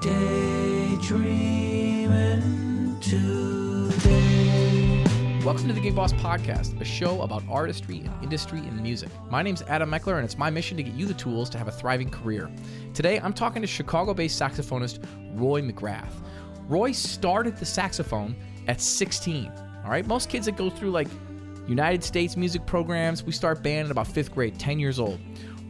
Daydreaming today. Welcome to the Gig Boss Podcast, a show about artistry and industry and music. My name's Adam Meckler, and it's my mission to get you the tools to have a thriving career. Today, I'm talking to Chicago based saxophonist Roy McGrath. Roy started the saxophone at 16. All right, most kids that go through like United States music programs, we start band at about fifth grade, 10 years old.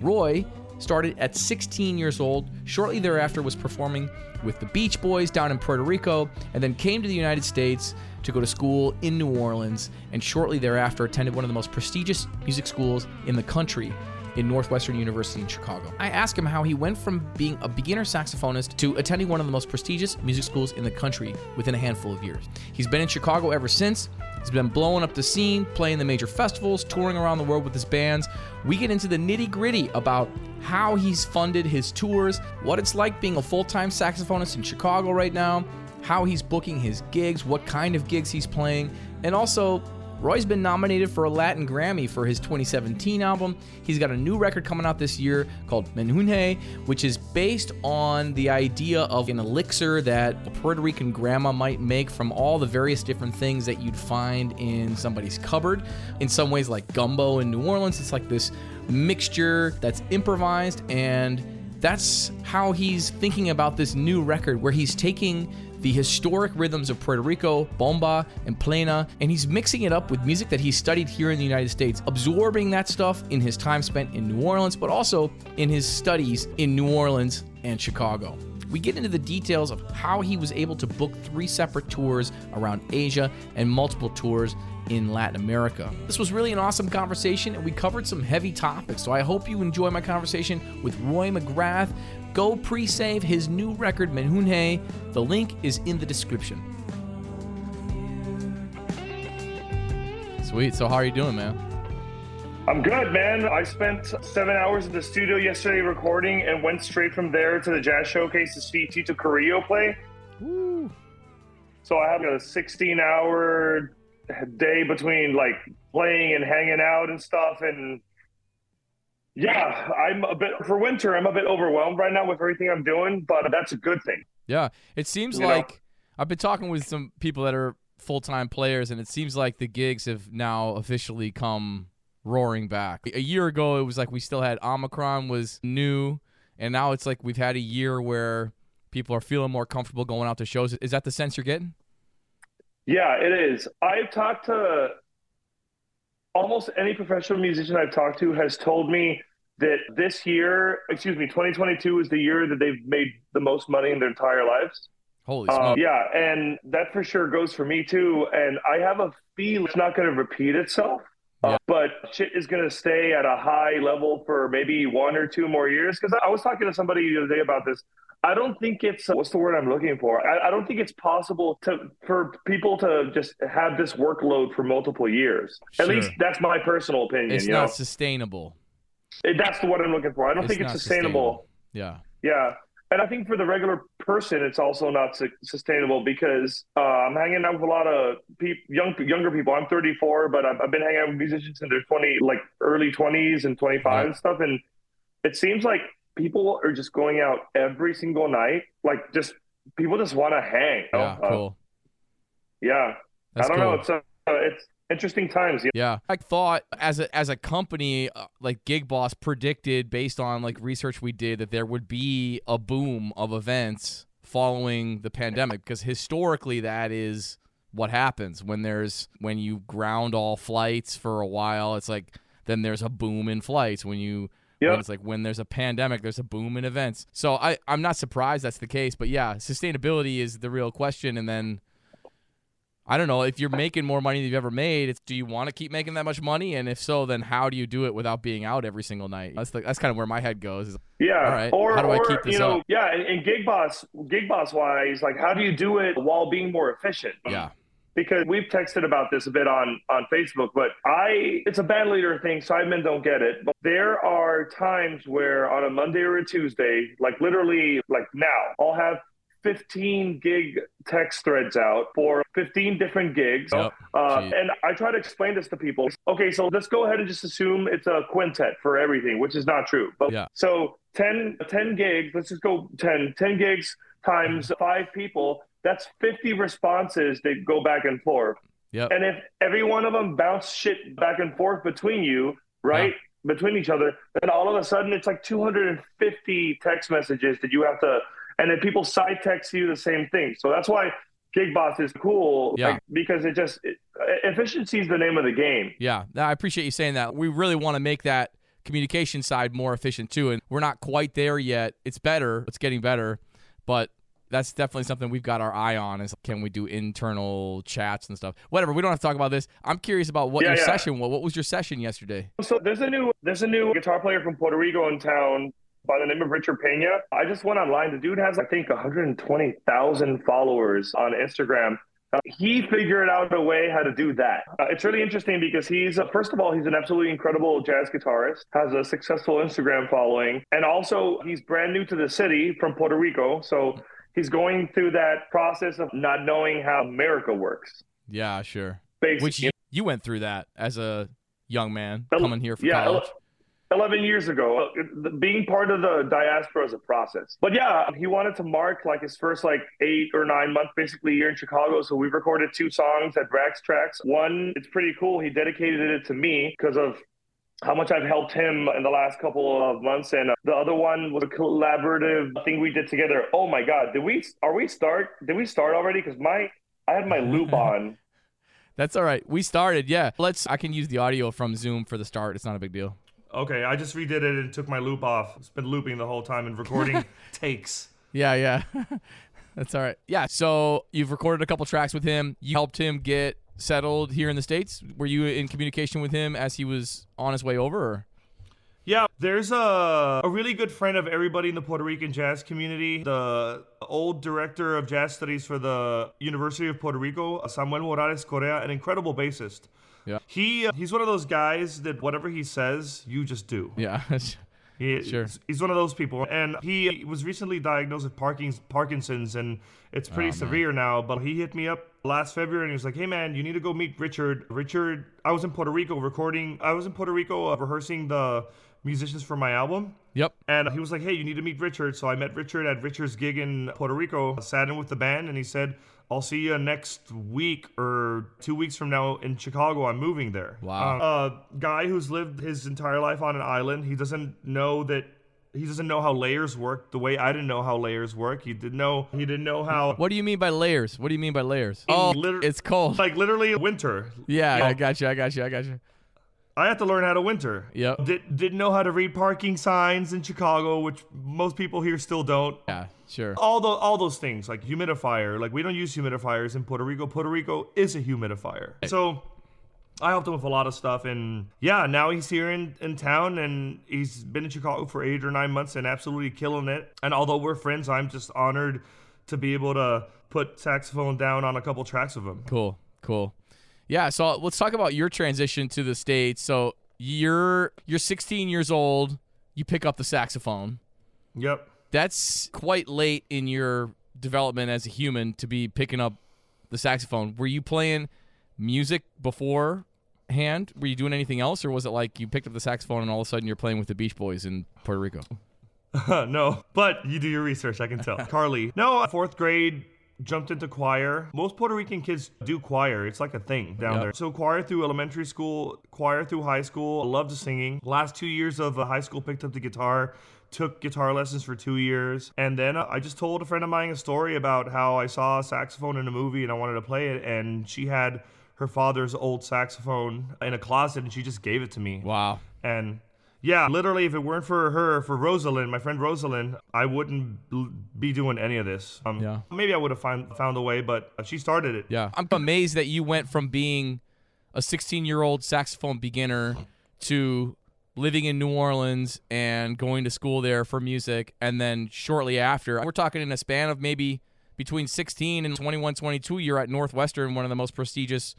Roy started at 16 years old. Shortly thereafter, was performing with the Beach Boys down in Puerto Rico, and then came to the United States to go to school in New Orleans, and shortly thereafter attended one of the most prestigious music schools in the country in Northwestern University in Chicago. I asked him how he went from being a beginner saxophonist to attending one of the most prestigious music schools in the country within a handful of years. He's been in Chicago ever since. He's been blowing up the scene, playing the major festivals, touring around the world with his bands. We get into the nitty gritty about how he's funded his tours, what it's like being a full time saxophonist in Chicago right now, how he's booking his gigs, what kind of gigs he's playing, and also Roy's been nominated for a Latin Grammy for his 2017 album. He's got a new record coming out this year called Menjunje, which is based on the idea of an elixir that a Puerto Rican grandma might make from all the various different things that you'd find in somebody's cupboard. In some ways, like gumbo in New Orleans, it's like this mixture that's improvised and that's how he's thinking about this new record where he's taking the historic rhythms of Puerto Rico, bomba, and plena, and he's mixing it up with music that he studied here in the United States, absorbing that stuff in his time spent in New Orleans, but also in his studies in New Orleans and Chicago. We get into the details of how he was able to book three separate tours around Asia and multiple tours in Latin America. This was really an awesome conversation, and we covered some heavy topics. So I hope you enjoy my conversation with Roy McGrath. Go pre save his new record, Menjunje. The link is in the description. Sweet. So, how are you doing, man? I'm good, man. I spent seven hours in the studio yesterday recording and went straight from there to the jazz showcase to see Tito Carrillo play. Woo. So I have a 16 hour day between like playing and hanging out and stuff. And yeah, I'm a bit for winter, I'm a bit overwhelmed right now with everything I'm doing, but that's a good thing. Yeah. It seems You know? like I've been talking with some people that are full time players, and it seems like the gigs have now officially come roaring back. A year ago, it was like we still had Omicron was new, and now it's like we've had a year where people are feeling more comfortable going out to shows. Is that the sense you're getting? Yeah, it is. I've talked to almost any professional musician I've talked to has told me that this year, excuse me, 2022 is the year that they've made the most money in their entire lives. Holy Um, smokes! yeah, and that for sure goes for me too. And I have a feeling it's not going to repeat itself, Yeah. uh, but shit is going to stay at a high level for maybe one or two more years. Because I was talking to somebody the other day about this. I don't think it's what's the word I'm looking for. I, I don't think it's possible to for people to just have this workload for multiple years. At least that's my personal opinion. it's not know, sustainable. It- that's what I'm looking for. I don't It's think it's not sustainable. Yeah. Yeah. And I think for the regular person, it's also not su- sustainable because uh, I'm hanging out with a lot of peop young, younger people. I'm 34, but I've, I've been hanging out with musicians in their 20, like early 20s and 25 Yeah. and stuff. And it seems like people are just going out every single night. Like just people just want to hang. Yeah. Uh, Cool. yeah. That's I don't cool. know. It's uh, it's interesting times. Yeah. Yeah, I thought as a as a company, uh, like Gig Boss predicted based on like research we did that there would be a boom of events following the pandemic because historically that is what happens when there's when you ground all flights for a while. It's like then there's a boom in flights when you. when Yep. it's like when there's a pandemic, there's a boom in events. So I, I'm not surprised that's the case, but yeah, sustainability is the real question. And then I don't know if you're making more money than you've ever made. It's do you want to keep making that much money? And if so, then how do you do it without being out every single night? That's the, that's kind of where my head goes. Is, Yeah. All right. Or, How do I or, keep this you know, up? yeah. And, and gig boss, gig boss wise, like, how do you do it while being more efficient? yeah, because we've texted about this a bit on on Facebook, but I it's a band leader thing, sidemen don't get it. But there are times where on a Monday or a Tuesday, like literally like now, I'll have 15 gig text threads out for 15 different gigs. Yep. Uh, and I try to explain this to people. Okay, so let's go ahead and just assume it's a quintet for everything, which is not true. But Yeah. so 10, 10 gigs, let's just go 10, 10 gigs times five people, that's 50 responses that go back and forth. Yep. And if every one of them bounce shit back and forth between you, right? Between each other, then all of a sudden it's like 250 text messages that you have to, and then people side text you the same thing. So that's why Gig Boss is cool, Yeah. like, because it just it, efficiency is the name of the game. Yeah, I appreciate you saying that. We really want to make that communication side more efficient too, and we're not quite there yet. It's better. It's getting better, but that's definitely something we've got our eye on. Is can we do internal chats and stuff? Whatever. We don't have to talk about this. I'm curious about what Yeah, your yeah. session was. What was your session yesterday? So there's a new there's a new guitar player from Puerto Rico in town by the name of Richard Pena. I just went online. The dude has I think 120,000 followers on Instagram. Uh, he figured out a way how to do that. Uh, it's really interesting because he's uh, first of all he's an absolutely incredible jazz guitarist, has a successful Instagram following, and also he's brand new to the city from Puerto Rico. So he's going through that process of not knowing how America works. Yeah, sure. Basically, Which you, you went through that as a young man coming here for yeah, college. 11 years ago. Uh, Being part of the diaspora is a process. But yeah, he wanted to mark like his first like eight or nine month basically year in Chicago. So we've recorded two songs at Rax Trax. One, it's pretty cool. He dedicated it to me because of how much I've helped him in the last couple of months. And uh, the other one was a collaborative thing we did together. Oh my God. Did we, are we start? Did we start already? Because my, I had my loop on. That's all right. We started. Yeah. Let's. I can use the audio from Zoom for the start. It's not a big deal. Okay, I just redid it and took my loop off. It's been looping the whole time and recording takes. Yeah, yeah. That's all right. Yeah. So you've recorded a couple tracks with him. You helped him get settled here in the states. Were you in communication with him as he was on his way over? Or? Yeah, there's a, a really good friend of everybody in the Puerto Rican jazz community, the old director of jazz studies for the University of Puerto Rico, Samuel Morales Correa, an incredible bassist. Yeah. He uh, he's one of those guys that whatever he says, you just do. Yeah. He, Sure. He's one of those people. And he was recently diagnosed with Parkins, Parkinson's, and it's pretty severe now. But he hit me up last February and he was like, hey, man, you need to go meet Richard. Richard, I was in Puerto Rico recording, I was in Puerto Rico uh, rehearsing the musicians for my album. yep. And he was like, hey, you need to meet Richard. So I met Richard at Richard's gig in Puerto Rico, sat in with the band, and he said, I'll see you next week or two weeks from now in Chicago. I'm moving there. Wow. Uh, a guy who's lived his entire life on an island. He doesn't know that. He doesn't know how layers work the way I didn't know how layers work. He didn't know. He didn't know how. What do you mean by layers? What do you mean by layers? Oh, liter- it's cold. Like literally winter. Yeah, Yeah. I got you. I got you. I got you. I had to learn how to winter. Yep. Did, didn't know how to read parking signs in Chicago, which most people here still don't. Yeah, sure. all the all those things like humidifier like we don't use humidifiers in puerto rico puerto rico is a humidifier so i helped him with a lot of stuff and yeah now he's here in, in town and he's been in chicago for eight or nine months and absolutely killing it and although we're friends i'm just honored to be able to put saxophone down on a couple tracks with him Cool. Cool. Yeah, so let's talk about your transition to the states. So you're you're 16 years old. You pick up the saxophone. yep That's quite late in your development as a human to be picking up the saxophone. Were you playing music beforehand? Were you doing anything else, or was it like you picked up the saxophone and all of a sudden you're playing with the Beach Boys in Puerto Rico? no, but you do your research, I can tell. Carly. No, fourth grade, jumped into choir. Most Puerto Rican kids do choir. It's like a thing down Yep. there. So choir through elementary school, choir through high school. Loved singing. Last two years of high school, picked up the guitar. Took guitar lessons for two years. And then I just told a friend of mine a story about how I saw a saxophone in a movie and I wanted to play it. And she had her father's old saxophone in a closet and she just gave it to me. Wow. And yeah, literally, if it weren't for her, for Rosalind, my friend Rosalind, I wouldn't bl- be doing any of this. Um, Yeah. Maybe I would have find, found a way, but she started it. Yeah. I'm amazed that you went from being a 16 year old saxophone beginner to living in New Orleans and going to school there for music. And then shortly after, we're talking in a span of maybe between 16 and 21, 22, you're at Northwestern, one of the most prestigious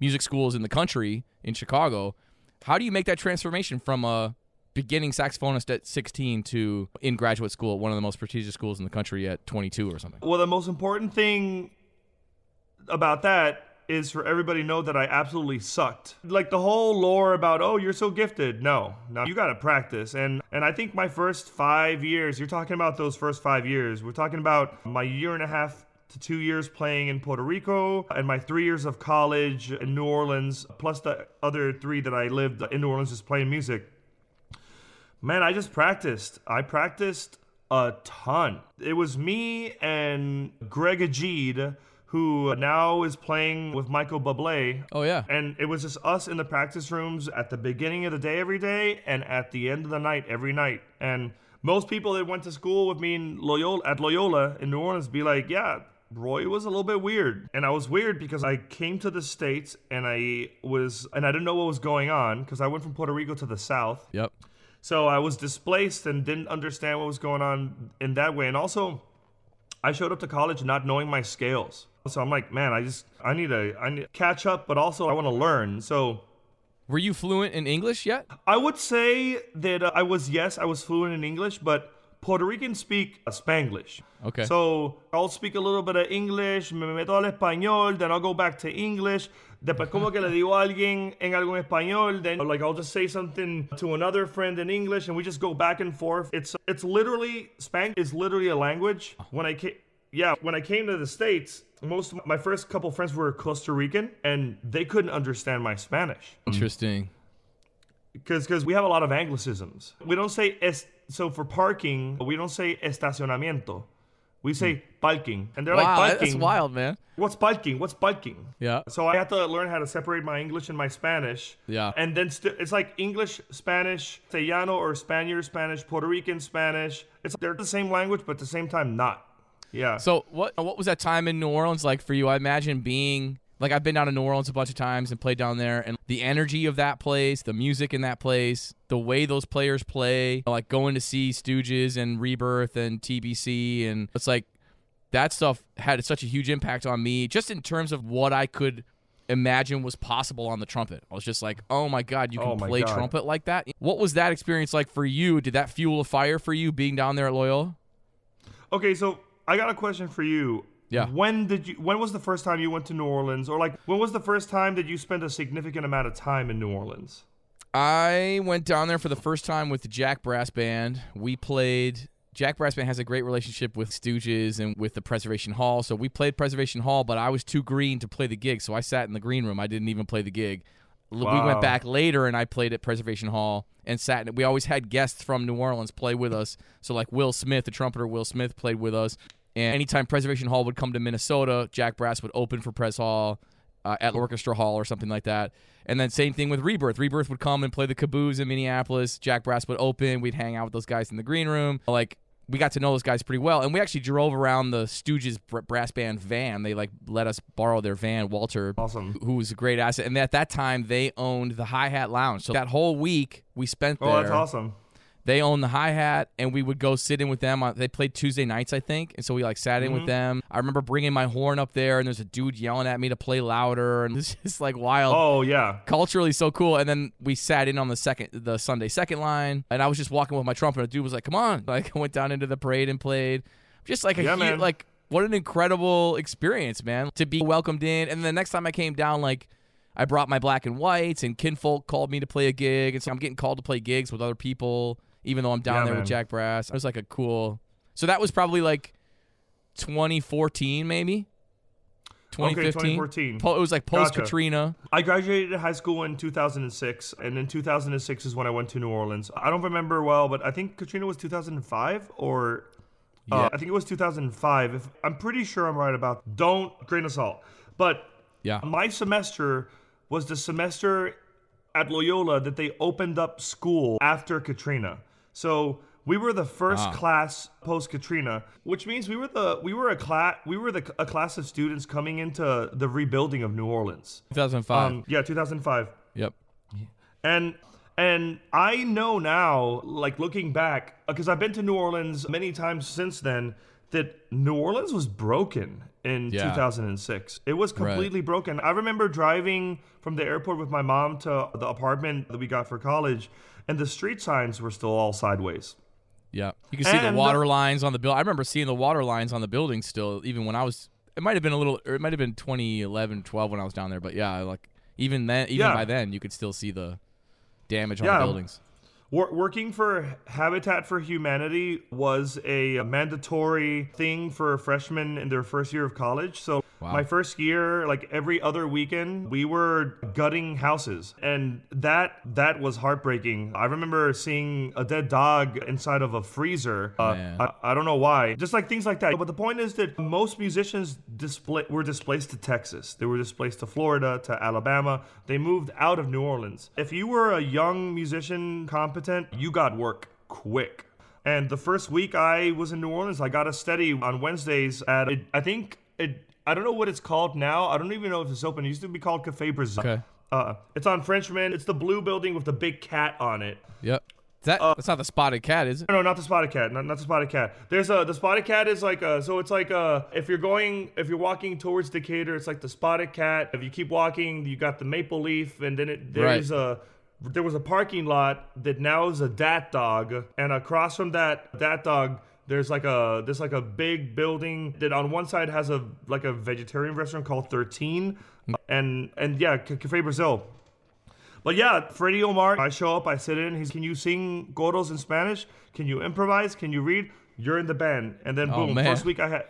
music schools in the country in Chicago. How do you make that transformation from a beginning saxophonist at 16 to in graduate school at one of the most prestigious schools in the country at 22 or something? Well, the most important thing about that is for everybody to know that I absolutely sucked. Like the whole lore about oh you're so gifted. No, no, you got to practice. And and I think my first five years. You're talking about those first five years. We're talking about my year and a half to two years playing in Puerto Rico and my three years of college in New Orleans, plus the other three that I lived in New Orleans just playing music. Man, I just practiced. I practiced a ton. It was me and Greg Ajid, who now is playing with Michael Bublé. Oh, yeah. And it was just us in the practice rooms at the beginning of the day every day and at the end of the night every night. And most people that went to school with me in Loyola at Loyola in New Orleans be like, yeah, Roy was a little bit weird. And I was weird because I came to the States and I was and I didn't know what was going on because I went from Puerto Rico to the South. Yep. So I was displaced and didn't understand what was going on in that way. And also, I showed up to college not knowing my scales. So I'm like, man, I just I need to I need to catch up, but also I want to learn. So Were you fluent in English yet? I would say that uh, I was yes, I was fluent in English, but Puerto Ricans speak Spanglish. Okay. So I'll speak a little bit of English, me meto al español, then I'll go back to English. Después como que le digo a alguien en algo en español, then like I'll just say something to another friend in English, and we just go back and forth. It's it's literally Spanglish is literally a language. When I came, yeah, when I came to the states, most of my first couple friends were Costa Rican, and they couldn't understand my Spanish Interesting. because because we have a lot of anglicisms. We don't say es, so for parking. We don't say estacionamiento. We say parking, and they're Hmm. Wow, like that's wild, man. What's parking? What's parking? Yeah. So I had to learn how to separate my English and my Spanish. Yeah. And then st- it's like English, Spanish, Castellano, or Spaniard, Spanish, Puerto Rican, Spanish. It's they're the same language, but at the same time not. Yeah. So what what was that time in New Orleans like for you? I imagine being like I've been down to New Orleans a bunch of times and played down there and the energy of that place, the music in that place, the way those players play, like going to see Stooges and Rebirth and TBC and it's like that stuff had such a huge impact on me just in terms of what I could imagine was possible on the trumpet. I was just like, "Oh my god, you can Oh play God. trumpet like that?" What was that experience like for you? Did that fuel a fire for you being down there at Loyola? Okay, so I got a question for you. Yeah. When did you? When was the first time you went to New Orleans, or like when was the first time that you spent a significant amount of time in New Orleans? I went down there for the first time with the Jack Brass Band. We played. Jack Brass Band has a great relationship with Stooges and with the Preservation Hall. So we played Preservation Hall, but I was too green to play the gig. So I sat in the green room. I didn't even play the gig. L- We went back later and I played at Preservation Hall and sat. In, we always had guests from New Orleans play with us. So like Will Smith, the trumpeter Will Smith, played with us. And anytime Preservation Hall would come to Minnesota, Jack Brass would open for Pres Hall uh, at Orchestra Hall or something like that. And then same thing with Rebirth. Rebirth would come and play the Caboose in Minneapolis. Jack Brass would open. We'd hang out with those guys in the green room. Like we got to know those guys pretty well, and we actually drove around the Stooges br- brass band van. They like let us borrow their van. Walter, Awesome. who was a great asset, and at that time they owned the Hi Hat Lounge. So that whole week we spent there. Oh, that's awesome. They owned the hi hat, and we would go sit in with them. On, they played Tuesday nights, I think, and so we like sat in Mm-hmm. with them. I remember bringing my horn up there, and there's a dude yelling at me to play louder, and it's just like wild. Oh yeah. Culturally so cool, and then we sat in on the second, the Sunday second line, and I was just walking with my trumpet. And a dude was like, "Come on!" Like I went down into the parade and played. Just like a Yeah, hu- man. like what an incredible experience, man, to be welcomed in. And the next time I came down, like I brought my black and whites, and Kinfolk called me to play a gig, and so I'm getting called to play gigs with other people, even though I'm down Yeah, there man. with Jack Brass. It was like a cool. So that was probably like 2014, maybe. 2015. 2014. It was like post Gotcha. Katrina. I graduated high school in 2006, and in 2006 is when I went to New Orleans. I don't remember well, but I think Katrina was 2005 or uh, I think it was 2005. If I'm pretty sure I'm right about. Don't grain of salt, but Yeah. my semester was the semester at Loyola that they opened up school after Katrina. So we were the first Ah. class post Katrina, which means we were the we were a class we were the a class of students coming into the rebuilding of New Orleans. 2005. Um, yeah, 2005. yep. And and I know now, like looking back, because I've been to New Orleans many times since then, that New Orleans was broken in Yeah. 2006. It was completely broken. I remember driving from the airport with my mom to the apartment that we got for college, and the street signs were still all sideways. Yeah. You can see the And- water lines on the building. I remember seeing the water lines on the building still, even when I was it might have been a little, or it might have been 2011, 12 when I was down there. But yeah, like even then, even Yeah. by then, you could still see the damage on Yeah. the buildings. Wor- working for Habitat for Humanity was a mandatory thing for freshmen in their first year of college. So Wow. my first year, like every other weekend, we were gutting houses, and that that was heartbreaking. I remember seeing a dead dog inside of a freezer. Uh, I, I don't know why, just like things like that. But the point is that most musicians display, were displaced to Texas. They were displaced to Florida, to Alabama. They moved out of New Orleans. If you were a young musician, competent, you got work quick. And the first week I was in New Orleans, I got a steady on Wednesdays at it, I think it. I don't know what it's called now. I don't even know if it's open. It used to be called Cafe Brazil. Okay. Uh, it's on Frenchmen. It's the blue building with the big cat on it. Yep. That that's not the spotted cat, is it? No, no, not the spotted cat. Not, not the spotted cat. There's a the spotted cat is like a so it's like a if you're going if you're walking towards Decatur, it's like the spotted cat. If you keep walking, you got the maple leaf, and then it there's a there was a parking lot that now is a dat dog, and across from that dat dog. There's like a there's like a big building that on one side has a like a vegetarian restaurant called 13 and and yeah Cafe Brazil but yeah, Freddie Omar, I show up, I sit in. He's, can you sing godos in Spanish? Can you improvise? Can you read? You're in the band, and then Oh, boom, man. first week I had,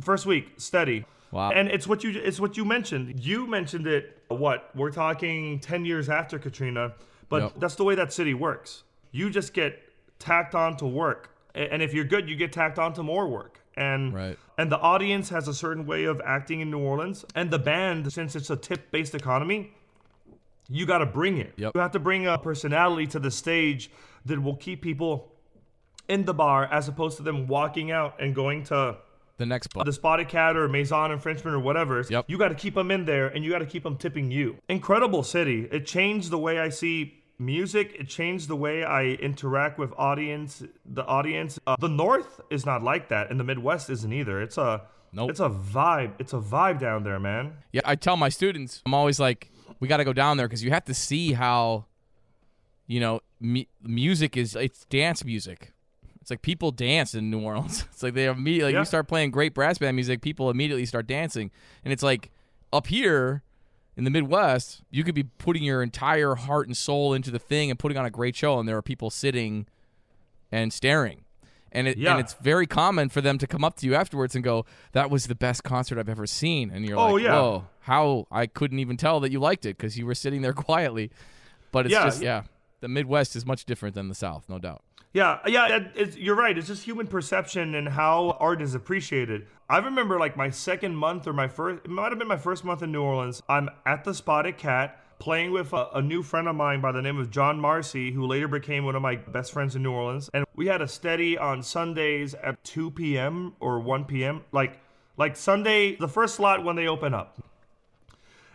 first week steady. Wow. And it's what you it's what you mentioned. You mentioned it. What we're talking ten years after Katrina, but Yep. that's the way that city works. You just get tacked on to work, and if you're good, you get tacked on to more work. And Right. and the audience has a certain way of acting in New Orleans, and the band, since it's a tip-based economy, you got to bring it. Yep. You have to bring a personality to the stage that will keep people in the bar as opposed to them walking out and going to The next bar. the Spotted Cat or Maison and Frenchmen or whatever. Yep. You got to keep them in there and you got to keep them tipping you. Incredible city. It changed the way I see music. It changed the way I interact with audience. The audience. Uh, the North is not like that, and the Midwest isn't either. It's a Nope. It's a vibe. It's a vibe down there, man. Yeah, I tell my students, I'm always like, we got to go down there because you have to see how, you know, mu- music is. It's dance music. It's like people dance in New Orleans. It's like they immediately Yeah. you start playing great brass band music, people immediately start dancing, and it's like up here in the Midwest, you could be putting your entire heart and soul into the thing and putting on a great show, and there are people sitting and staring. And it, Yeah. and it's very common for them to come up to you afterwards and go, "That was the best concert I've ever seen." And you're like, Oh, like, yeah. "Whoa, how I couldn't even tell that you liked it because you were sitting there quietly." But it's Yeah. just yeah, the Midwest is much different than the South, no doubt. Yeah, uh, yeah, it- you're right. It's just human perception and how art is appreciated. I remember like my second month or my first, it might have been my first month in New Orleans. I'm at the Spotted Cat playing with a, a new friend of mine by the name of John Marcy, who later became one of my best friends in New Orleans. And we had a steady on Sundays at 2 p.m. or 1 p.m. Like, like Sunday, the first slot when they open up.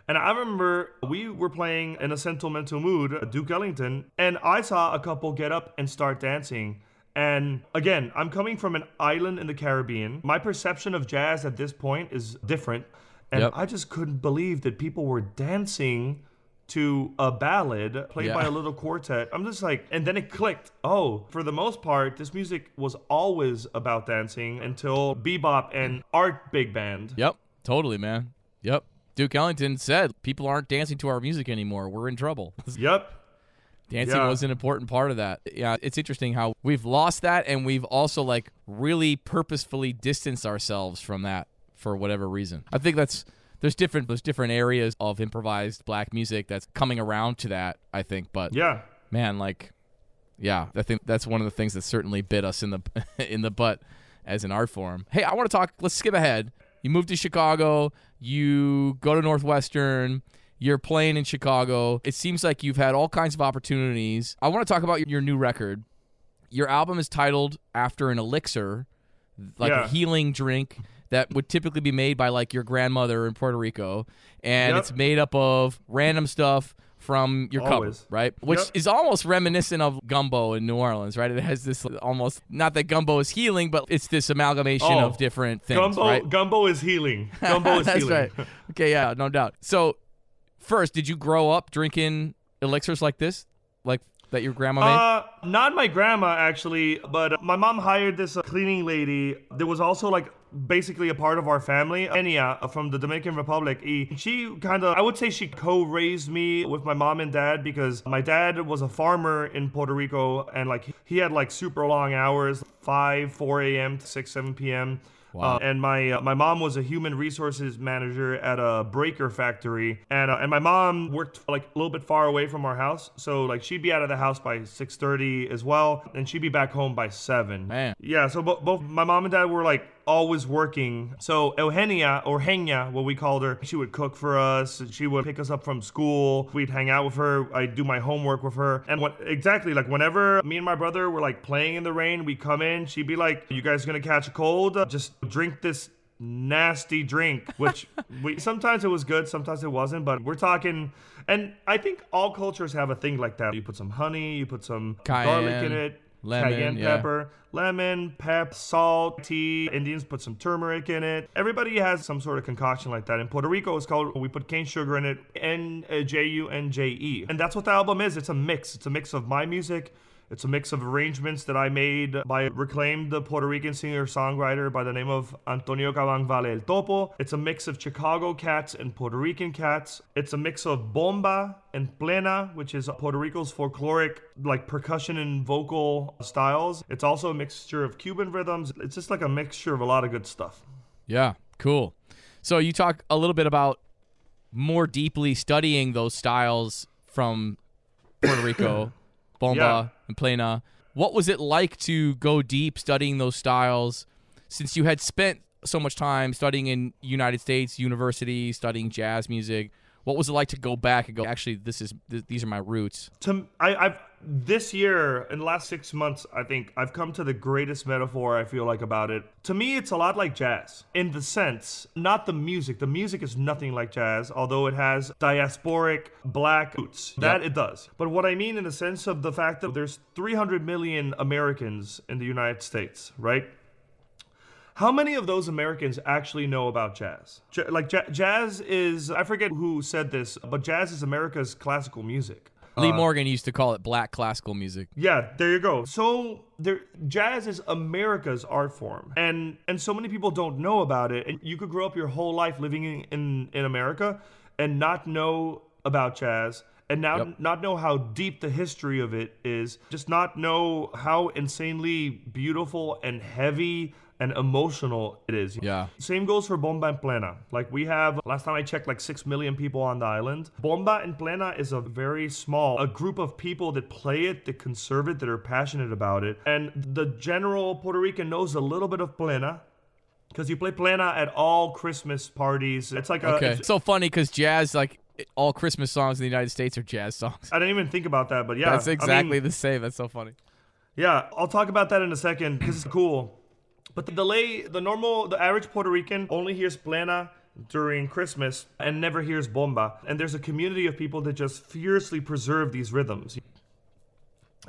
And I remember we were playing in a sentimental mood, at Duke Ellington, and I saw a couple get up and start dancing. And again, I'm coming from an island in the Caribbean. My perception of jazz at this point is different. And Yep. I just couldn't believe that people were dancing to a ballad played by a little quartet. I'm just like, and then it clicked. Oh, for the most part, this music was always about dancing until bebop and art big band. Yep, totally, man. Yep. Duke Ellington said, "People aren't dancing to our music anymore. We're in trouble." Yep. Dancing Yeah. was an important part of that. Yeah, it's interesting how we've lost that and we've also like really purposefully distanced ourselves from that for whatever reason. I think that's there's different there's different areas of improvised black music that's coming around to that, I think, but Yeah. man, like yeah, I think that's one of the things that certainly bit us in the in the butt as an art form. Hey, I want to talk. Let's skip ahead. You moved to Chicago. You go to Northwestern. You're playing in Chicago. It seems like you've had all kinds of opportunities. I want to talk about your new record. Your album is titled after an elixir, like a healing drink that would typically be made by like your grandmother in Puerto Rico, and Yep. it's made up of random stuff from your Always. cupboard, right? Which Yep. is almost reminiscent of gumbo in New Orleans, right? It has this almost not that gumbo is healing, but it's this amalgamation Oh, of different things, Gumbo, right? gumbo is healing. Gumbo is That's healing. right. Okay, yeah, no doubt. So, first, did you grow up drinking elixirs like this? Like that your grandma made? Uh, not my grandma actually, but my mom hired this uh, cleaning lady. There was also like basically a part of our family, Enya from the Dominican Republic. She kind of, I would say, she co-raised me with my mom and dad because my dad was a farmer in Puerto Rico, and like he had like super long hours, five, four a.m. to six, seven p.m. Wow. Uh, and my uh, my mom was a human resources manager at a breaker factory, and uh, and my mom worked like a little bit far away from our house, so like she'd be out of the house by six thirty as well, and she'd be back home by seven. Man. Yeah, so bo- both my mom and dad were like always working. So Eugenia or Henya, what we called her, she would cook for us. She would pick us up from school. We'd hang out with her. I'd do my homework with her. And what exactly like whenever me and my brother were like playing in the rain, we come in. She'd be like, "You guys gonna catch a cold? Just drink this." nasty drink which we sometimes it was good sometimes it wasn't but we're talking and i think all cultures have a thing like that you put some honey you put some garlic in it lemon, cayenne yeah. pepper lemon, pep, salt, tea. Indians put some turmeric in it. Everybody has some sort of concoction like that. In Puerto Rico, it's called, we put cane sugar in it, N uh, J U N J E. And that's what the album is. It's a mix. It's a mix of my music. It's a mix of arrangements that I made by reclaimed Puerto Rican singer songwriter by the name of Antonio Caban Vale El Topo. It's a mix of Chicago cats and Puerto Rican cats. It's a mix of bomba and plena, which is Puerto Rico's folkloric like percussion and vocal styles. It's also a mixture of Cuban rhythms. It's just like a mixture of a lot of good stuff. Yeah, cool. So you talk a little bit about more deeply studying those styles from Puerto Rico, bomba. And plena. Uh, what was it like to go deep studying those styles since you had spent so much time studying in United States university, studying jazz music? What was it like to go back and go, actually, this is th- these are my roots? to I, I've this year in the last six months, I think I've come to the greatest metaphor I feel like about it. To me, it's a lot like jazz in the sense, not the music. The music is nothing like jazz, although it has diasporic black roots. That it does. But what I mean in the sense of the fact that there's 300 million Americans in the United States, right? How many of those Americans actually know about jazz? J- like ja- jazz is I forget who said this, but jazz is America's classical music. Lee uh, Morgan used to call it black classical music. Yeah, there you go. So there jazz is America's art form. And and so many people don't know about it. And you could grow up your whole life living in in, in America and not know about jazz and now Yep. not know how deep the history of it is. Just not know how insanely beautiful and heavy and emotional it is. Yeah. Same goes for Bomba and Plena. Like we have, last time I checked, like 6 million people on the island. Bomba and Plena is a very small, a group of people that play it, that conserve it, that are passionate about it. And the general Puerto Rican knows a little bit of Plena. Because you play Plena at all Christmas parties. It's like a. Okay. it's- so funny because jazz, like all Christmas songs in the United States are jazz songs. I didn't even think about that, but yeah. That's I mean, exactly the same. That's so funny. Yeah, I'll talk about that in a second because it's cool. But the delay, the normal, the average Puerto Rican only hears plena during Christmas and never hears bomba. And there's a community of people that just fiercely preserve these rhythms.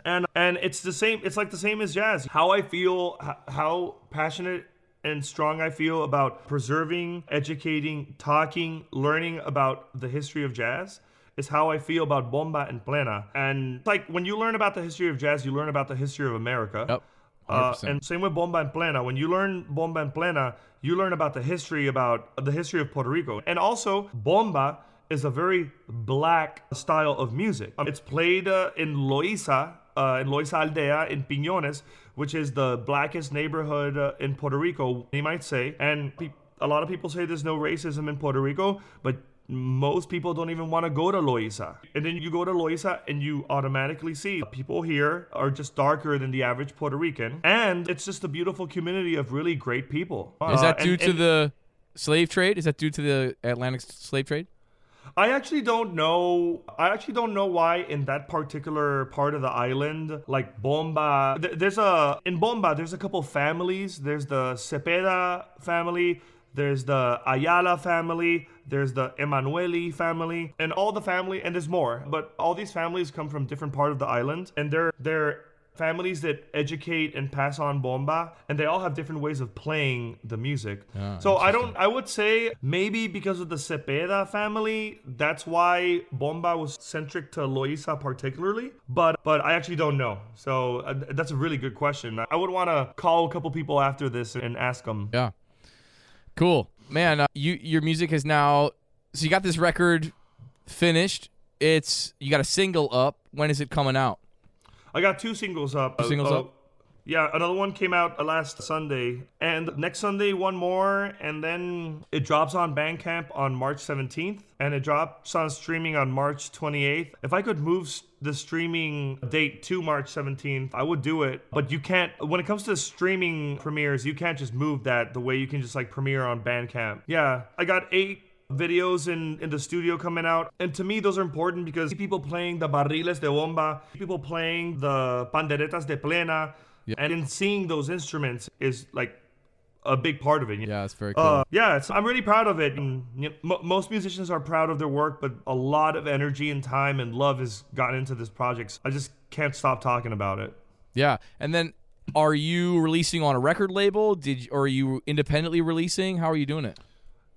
And and it's the same. It's like the same as jazz. How I feel, how passionate and strong I feel about preserving, educating, talking, learning about the history of jazz is how I feel about bomba and plena. And like when you learn about the history of jazz, you learn about the history of America. Yep. Uh, and same with bomba and plena. When you learn bomba and plena, you learn about the history about the history of Puerto Rico. And also, bomba is a very black style of music. Um, it's played uh, in Loiza, uh, in Loiza Aldea in Piñones, which is the blackest neighborhood uh, in Puerto Rico, you might say. And pe- a lot of people say there's no racism in Puerto Rico, but most people don't even want to go to Loiza. And then you go to Loiza and you automatically see people here are just darker than the average Puerto Rican. And it's just a beautiful community of really great people. Is Uh, that due and- to and the slave trade? Is that due to the Atlantic slave trade? I actually don't know. I actually don't know why in that particular part of the island, like Bomba, th- there's a in Bomba. There's a couple families. There's the Cepeda family. There's the Ayala family. There's the Emanueli family, and all the family. And there's more, but all these families come from different part of the island, and they're they're families that educate and pass on bomba, and they all have different ways of playing the music. Ah, so I don't. I would say maybe because of the Cepeda family, that's why bomba was centric to Loiza particularly. But but I actually don't know. So uh, that's a really good question. I would want to call a couple people after this and ask them. Yeah. Cool. Man, uh, you your music is now so you got this record finished. It's you got a single up. When is it coming out? I got two singles up. Two singles up? Yeah, another one came out uh, last Sunday, and next Sunday one more, and then it drops on Bandcamp on March 17th, and it drops on streaming on March 28th. If I could move the streaming date to March 17th, I would do it. But you can't. When it comes to streaming premieres, you can't just move that the way you can just like premiere on Bandcamp. Yeah, I got eight videos in, in the studio coming out. And to me, those are important because people playing the barriles de bomba, people playing the panderetas de plena, and in seeing those instruments is like a big part of it. Yeah, it's very cool. Uh, yeah, it's, I'm really proud of it. And, you know, mo most musicians are proud of their work, but a lot of energy and time and love has gotten into this project. So I just can't stop talking about it. yeah, and then are you releasing on a record label? Did or are you independently releasing? How are you doing it?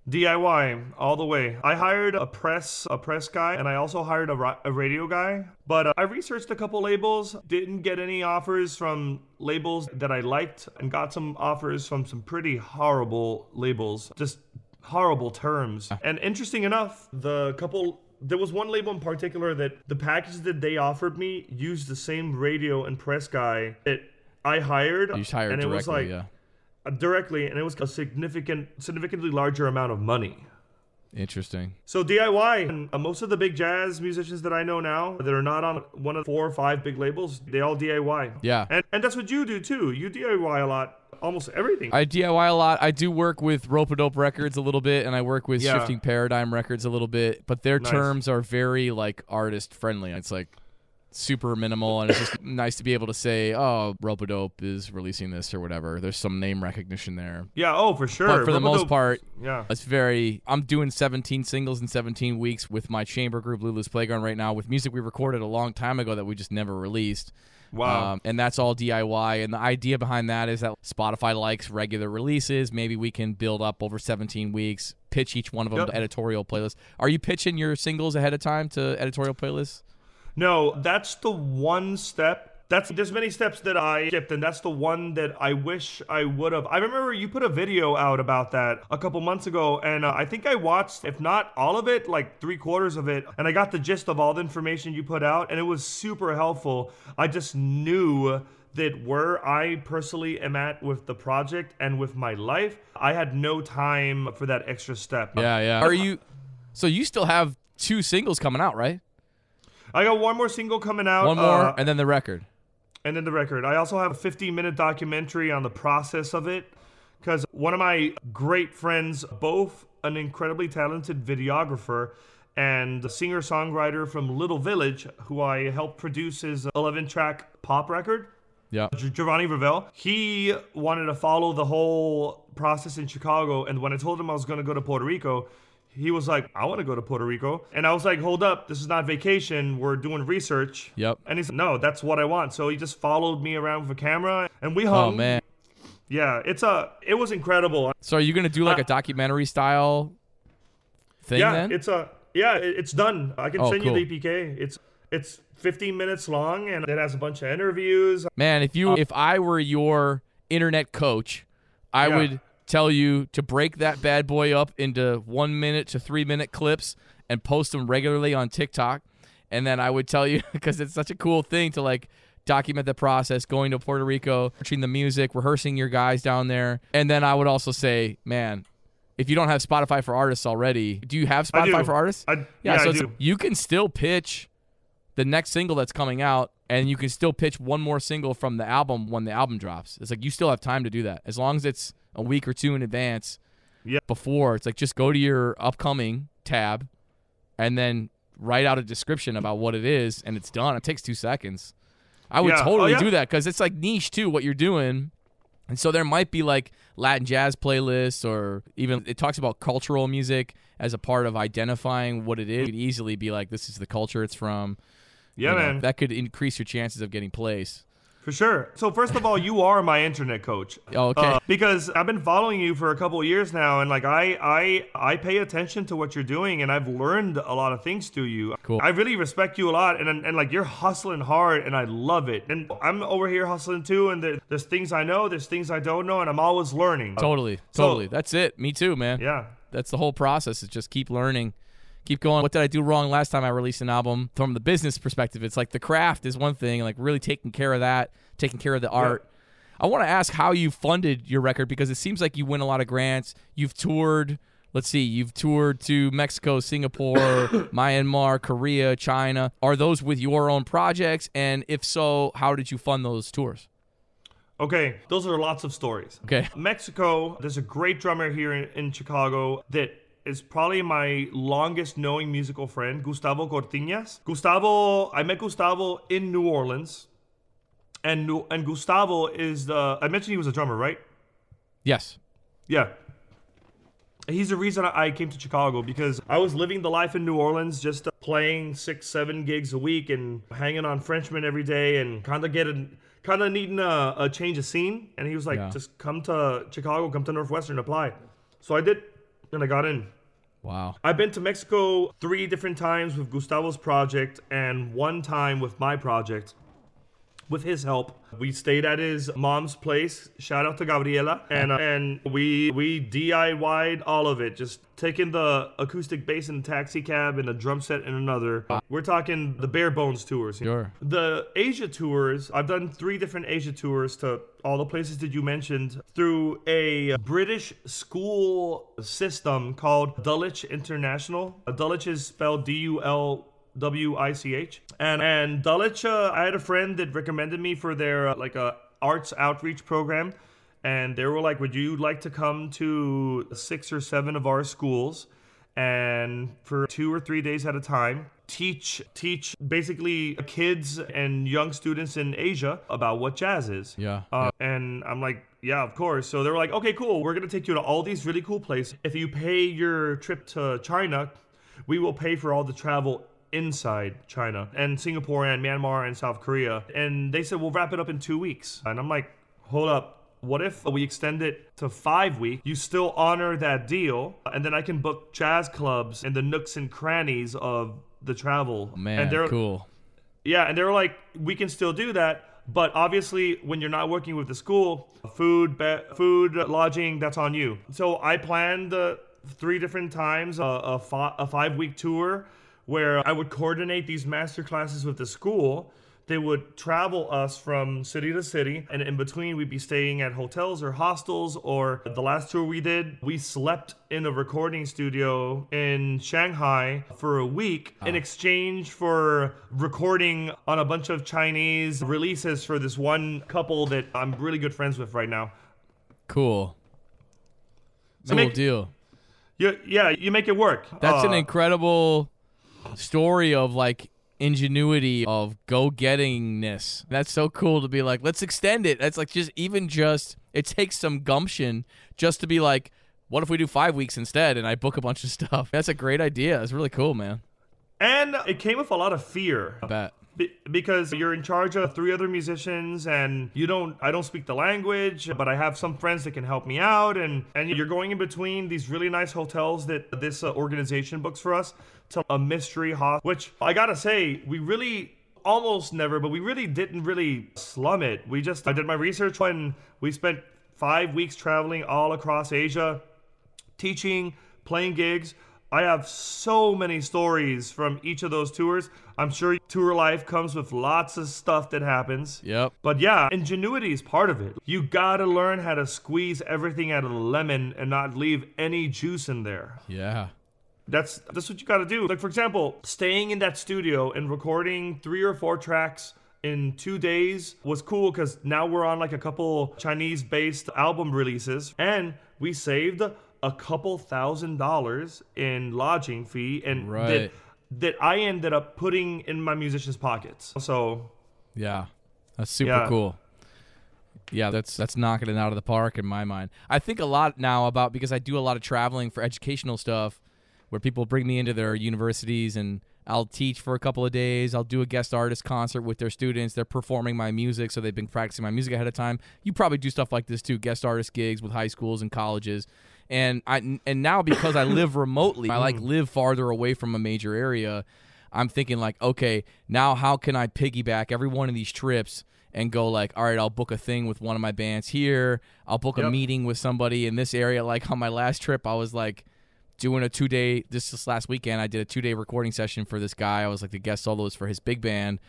DIY all the way. I hired a press a press guy and I also hired a, ra- a radio guy. But uh, I researched a couple labels, didn't get any offers from labels that I liked and got some offers from some pretty horrible labels. Just horrible terms. And interesting enough, the couple there was one label in particular that the package that they offered me used the same radio and press guy that I hired. You hired and it directly. was like yeah, directly, and it was a significant, significantly larger amount of money. interesting. So DIY, and uh, most of the big jazz musicians that I know now that are not on one of four or five big labels, they all DIY. Yeah. and and that's what you do too. You DIY a lot, almost everything. I DIY a lot. I do work with Ropeadope Records a little bit, and I work with Yeah. Shifting Paradigm Records a little bit. But their Nice. terms are very like artist friendly. It's like super minimal, and it's just nice to be able to say, "Oh, Ropeadope is releasing this" or whatever. There's some name recognition there. yeah, oh for sure. But for the most part, yeah, it's very. I'm doing 17 singles in 17 weeks with my chamber group, Lulu's Playground, right now with music we recorded a long time ago that we just never released. wow. Um, and that's all DIY. And the idea behind that is that Spotify likes regular releases. Maybe we can build up over 17 weeks, pitch each one of them Yep. to editorial playlists. Are you pitching your singles ahead of time to editorial playlists? No, that's the one step. That's there's many steps that I skipped, and that's the one that I wish I would have. I remember you put a video out about that a couple months ago, and uh, I think I watched, if not all of it, like three quarters of it, and I got the gist of all the information you put out, and it was super helpful. I just knew that where I personally am at with the project and with my life, I had no time for that extra step. Yeah, yeah. Are you? So you still have two singles coming out, right? I got one more single coming out. One more, uh, and then the record. and then the record. I also have a 15 minute documentary on the process of it because one of my great friends, both an incredibly talented videographer and a singer songwriter from Little Village, who I helped produce his 11 track pop record. Yeah. Gi- Giovanni Ravel, he wanted to follow the whole process in Chicago. And when I told him I was going to go to Puerto Rico, he was like, I want to go to Puerto Rico. And I was like, hold up, this is not vacation. We're doing research. Yep. And he said, no, that's what I want. So he just followed me around with a camera and we hung. Oh man. Yeah, it's a, it was incredible. So are you gonna do like Uh, a documentary style thing yeah, then? it's a, yeah, it's done. I can Oh, send cool. you the EPK. It's, it's 15 minutes long and it has a bunch of interviews. Man, if you if I were your internet coach, I Yeah. would tell you to break that bad boy up into 1 minute to 3 minute clips and post them regularly on TikTok. And then I would tell you because it's such a cool thing to like document the process going to Puerto Rico, watching the music, rehearsing your guys down there. And then I would also say, man, if you don't have Spotify for artists already, do you have Spotify for artists? I, Yeah, yeah, so I do. you can still pitch the next single that's coming out, and you can still pitch one more single from the album when the album drops. It's like you still have time to do that as long as it's a week or two in advance. Yeah. Before it's like just go to your upcoming tab, and then write out a description about what it is, and it's done. It takes two seconds. I would Yeah. Oh, totally yeah. do that because it's like niche too what you're doing. And so there might be like Latin jazz playlists, or even it talks about cultural music as a part of identifying what it is. It could easily be like, this is the culture it's from. Yeah, You know, man. That could increase your chances of getting placed. For sure. So first of all, you are my internet coach. Oh, okay. Uh, because I've been following you for a couple of years now, and like I, I, I pay attention to what you're doing, and I've learned a lot of things through you. Cool. I really respect you a lot, and and, and, like you're hustling hard, and I love it. And I'm over here hustling too, and there, there's things I know, there's things I don't know, and I'm always learning. Totally, So- totally. That's it. Me too, man. Yeah. That's the whole process. Is just keep learning, keep going. What did I do wrong last time I released an album? From the business perspective, it's like the craft is one thing, like really taking care of that, taking care of the art. I want to ask how you funded your record because it seems like you win a lot of grants. You've toured. Let's see, you've toured to Mexico, Singapore, Myanmar, Korea, China. Are those with your own projects? And if so, how did you fund those tours? Okay, those are lots of stories. Okay. Mexico, there's a great drummer here in, in Chicago that is probably my longest knowing musical friend, Gustavo Cortinas. Gustavo, I met Gustavo in New Orleans. And and Gustavo is the I mentioned he was a drummer, right? Yes. Yeah. He's the reason I came to Chicago because I was living the life in New Orleans, just playing six, seven gigs a week and hanging on Frenchmen every day and kind of getting, kind of needing a, a change of scene. And he was like, Yeah. just come to Chicago, come to Northwestern, apply. So I did, and I got in. Wow. I've been to Mexico three different times with Gustavo's project and one time with my project. With his help, we stayed at his mom's place. Shout out to Gabriela, and uh, and we we DIY'd all of it. Just taking the acoustic bass in a taxi cab and a drum set in another. We're talking the bare bones tours. Sure. The Asia tours, I've done three different Asia tours to all the places that you mentioned through a British school system called Dulwich International. Dulwich is spelled D U L W I C H. And and Dulwich, uh, I had a friend that recommended me for their uh, like a arts outreach program. And they were like, "Would you like to come to six or seven of our schools?" and for two or three days at a time teach teach basically kids and young students in asia about what jazz is Yeah. uh, and i'm like yeah of course so they were like okay cool we're gonna take you to all these really cool places if you pay your trip to china we will pay for all the travel inside china and singapore and myanmar and south korea and they said we'll wrap it up in two weeks and i'm like hold up what if we extend it to five weeks? You still honor that deal, and then I can book jazz clubs in the nooks and crannies of the travel. Man, and they're cool. yeah, and they were like, we can still do that, but obviously, when you're not working with the school, food, be- food, lodging, that's on you. So I planned uh, three different times a, a, fi- a five week tour where I would coordinate these master classes with the school. They would travel us from city to city, and in between, we'd be staying at hotels or hostels. Or the last tour we did, we slept in a recording studio in Shanghai for a week in exchange for recording on a bunch of Chinese releases for this one couple that I'm really good friends with right now. Cool. Cool make- deal. You, yeah, you make it work. That's an Uh, incredible story of like ingenuity of go gettingness. That's so cool to be like, let's extend it. That's like just even just it takes some gumption just to be like, what if we do five weeks instead and I book a bunch of stuff? That's a great idea. It's really cool, man. and it came with a lot of fear. I bet. Be- because you're in charge of three other musicians and you don't i don't speak the language but i have some friends that can help me out and and you're going in between these really nice hotels that this uh, organization books for us to a mystery hostel which i gotta say we really almost never but we really didn't really slum it we just i did my research when we spent five weeks traveling all across asia teaching, playing gigs. I have so many stories from each of those tours. I'm sure tour life comes with lots of stuff that happens. Yep. But yeah, ingenuity is part of it. You gotta learn how to squeeze everything out of the lemon and not leave any juice in there. Yeah. That's that's what you got to do. Like for example, staying in that studio and recording three or four tracks in two days was cool because now we're on like a couple Chinese-based album releases, and we saved a couple thousand dollars in lodging fee, and Right. that that I ended up putting in my musicians' pockets. So Yeah. That's super Yeah. cool. Yeah, that's that's knocking it out of the park in my mind. I think a lot now about because I do a lot of traveling for educational stuff where people bring me into their universities and I'll teach for a couple of days. I'll do a guest artist concert with their students. They're performing my music, so they've been practicing my music ahead of time. You probably do stuff like this too, guest artist gigs with high schools and colleges. And I and now because I live remotely, I like mm. live farther away from a major area. I'm thinking like, okay, now how can I piggyback every one of these trips and go like, all right, I'll book a thing with one of my bands here. I'll book a meeting with somebody in this area. Like on my last trip, I was like doing a two day. This this last weekend, I did a two day recording session for this guy. I was like the guest soloist for his big band,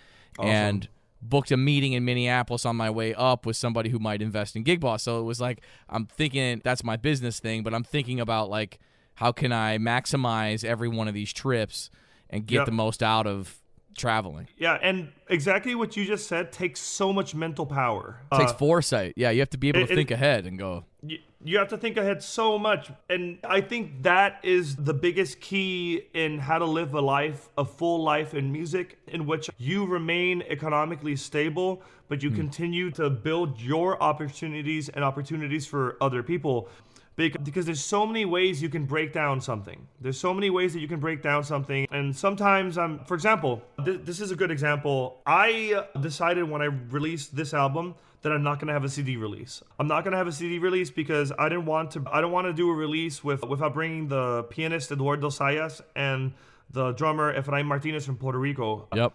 and booked a meeting in Minneapolis on my way up with somebody who might invest in Gig Boss. So it was like I'm thinking that's my business thing, but I'm thinking about like how can I maximize every one of these trips and get Yep. the most out of traveling. Yeah, and exactly what you just said takes so much mental power. It takes Uh, foresight. Yeah, you have to be able it- to it- think ahead and go. you, you have to think ahead so much and i think that is the biggest key in how to live a life a full life in music in which you remain economically stable but you continue to build your opportunities and opportunities for other people. Because there's so many ways you can break down something. There's so many ways that you can break down something and sometimes i'm for example th- this is a good example. I uh, decided when i released this album that I'm not gonna have a CD release. I'm not gonna have a CD release because I didn't want to. I don't want to do a release with without bringing the pianist Eduardo Zayas and the drummer Efrain Martinez from Puerto Rico. Yep.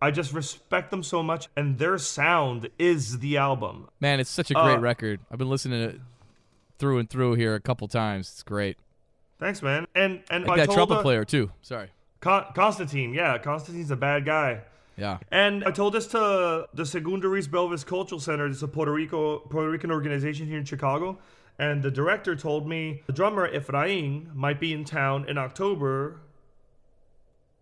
I just respect them so much, and their sound is the album. Man, it's such a great Uh, record. I've been listening to it through and through here a couple times. It's great. Thanks, man. And and Like I that trumpet the- player too. Sorry. Con- Constantine, yeah, Constantine's a bad guy. Yeah. And I told this to the Segundo Ruiz Belvis Cultural Center. It's a Puerto Rico Puerto Rican organization here in Chicago. And the director told me the drummer Efrain might be in town in October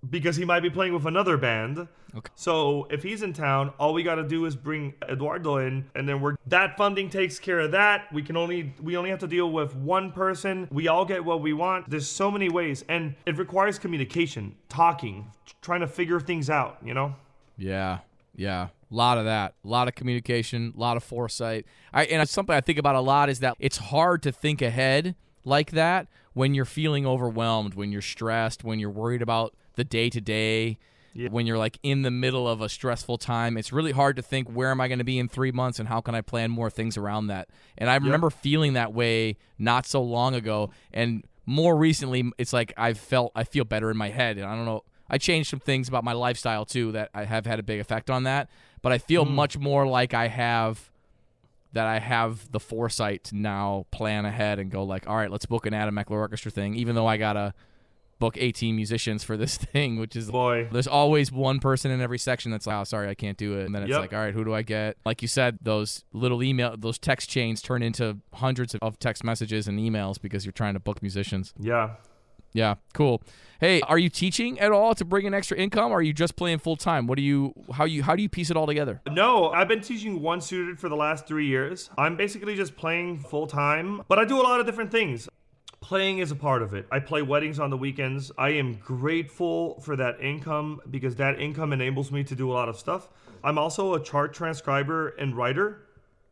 because he might be playing with another band. Okay. So if he's in town, all we got to do is bring Eduardo in, and then we're that funding takes care of that. We can only we only have to deal with one person. We all get what we want. There's so many ways, and it requires communication, talking, trying to figure things out. You know. Yeah, yeah, a lot of that, a lot of communication, a lot of foresight. I and it's something I think about a lot is that it's hard to think ahead like that when you're feeling overwhelmed, when you're stressed, when you're worried about the day to day. When you're like in the middle of a stressful time, it's really hard to think where am I going to be in three months and how can I plan more things around that. And I remember feeling that way not so long ago, and more recently, it's like I've felt I feel better in my head, and I don't know. I changed some things about my lifestyle too that I have had a big effect on that. But I feel mm. much more like I have that I have the foresight to now plan ahead and go like, all right, let's book an Adam Meckler orchestra thing, even though I gotta book 18 musicians for this thing, which is Boy. there's always one person in every section that's like, oh, sorry, I can't do it. And then it's Yep. like, all right, who do I get? Like you said, those little email, those text chains turn into hundreds of text messages and emails because you're trying to book musicians. Yeah. Yeah, cool. Hey, are you teaching at all to bring in extra income? Or are you just playing full time? What do you how you how do you piece it all together? No, I've been teaching one student for the last three years. I'm basically just playing full time, but I do a lot of different things. Playing is a part of it. I play weddings on the weekends. I am grateful for that income because that income enables me to do a lot of stuff. I'm also a chart transcriber and writer.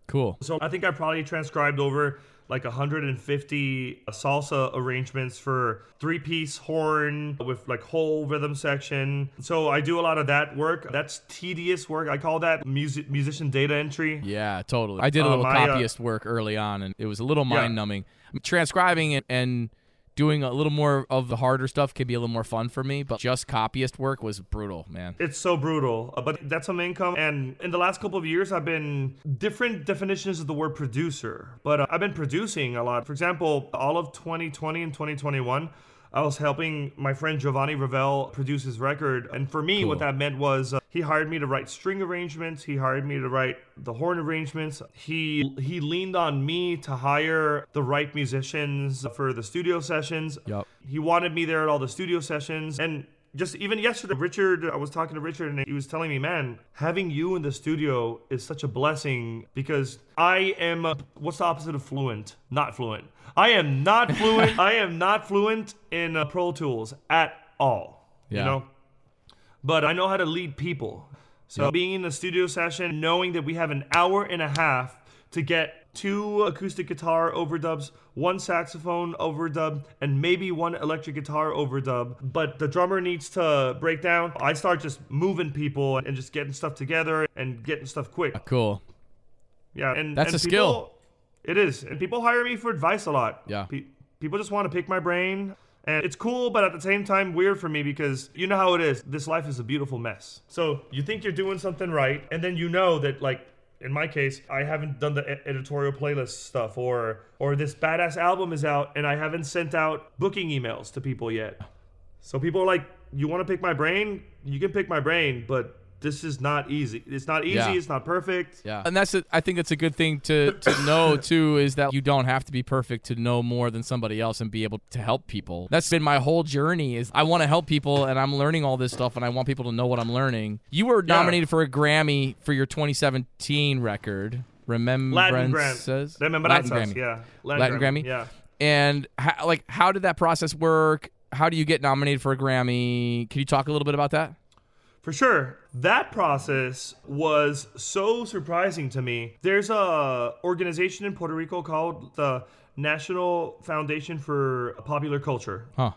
Cool. So I think I probably transcribed over like 150 salsa arrangements for three piece horn with like whole rhythm section. So I do a lot of that work. That's tedious work. I call that music musician data entry. Yeah, totally. I did a Uh, little uh, copyist work early on, and it was a little mind numbing. Transcribing it and doing a little more of the harder stuff can be a little more fun for me, but just copyist work was brutal, man. It's so brutal, uh, but that's some income. And in the last couple of years, I've been different definitions of the word producer, but uh, I've been producing a lot. For example, all of 2020 and 2021, I was helping my friend Giovanni Ravel produce his record. And for me, what that meant was uh, he hired me to write string arrangements. He hired me to write the horn arrangements. He he leaned on me to hire the right musicians for the studio sessions. Yup. He wanted me there at all the studio sessions. And just even yesterday, Richard, I was talking to Richard and he was telling me, man, having you in the studio is such a blessing because I am, uh, what's the opposite of fluent? Not fluent. I am not fluent. I am not fluent in uh, Pro Tools at all. Yeah. You know? But I know how to lead people. So being in the studio session, knowing that we have an hour and a half to get two acoustic guitar overdubs, one saxophone overdub, and maybe one electric guitar overdub. But the drummer needs to break down. I start just moving people and just getting stuff together and getting stuff quick. Ah, cool. Yeah, and That's and a skill. It is, and people hire me for advice a lot. Yeah. Pe- people just want to pick my brain. And it's cool, but at the same time, weird for me because you know how it is. This life is a beautiful mess. So you think you're doing something right, and then you know that, like, in my case, I haven't done the editorial playlist stuff, or or this badass album is out, and I haven't sent out booking emails to people yet. So people are like, "You want to pick my brain? You can pick my brain, but this is not easy. It's not easy. Yeah. It's not perfect. Yeah, and that's a, I think it's a good thing to to know too is that you don't have to be perfect to know more than somebody else and be able to help people. That's been my whole journey. Is I want to help people and I'm learning all this stuff and I want people to know what I'm learning. You were Yeah. nominated for a Grammy for your 2017 record. Latin Remembranzas. Grammy. Latin Grammy. yeah. Latin Grammy? Yeah. And how, like, how did that process work? How do you get nominated for a Grammy? Can you talk a little bit about that? For sure. That process was so surprising to me. There's a organization in Puerto Rico called the National Foundation for Popular Culture. Huh.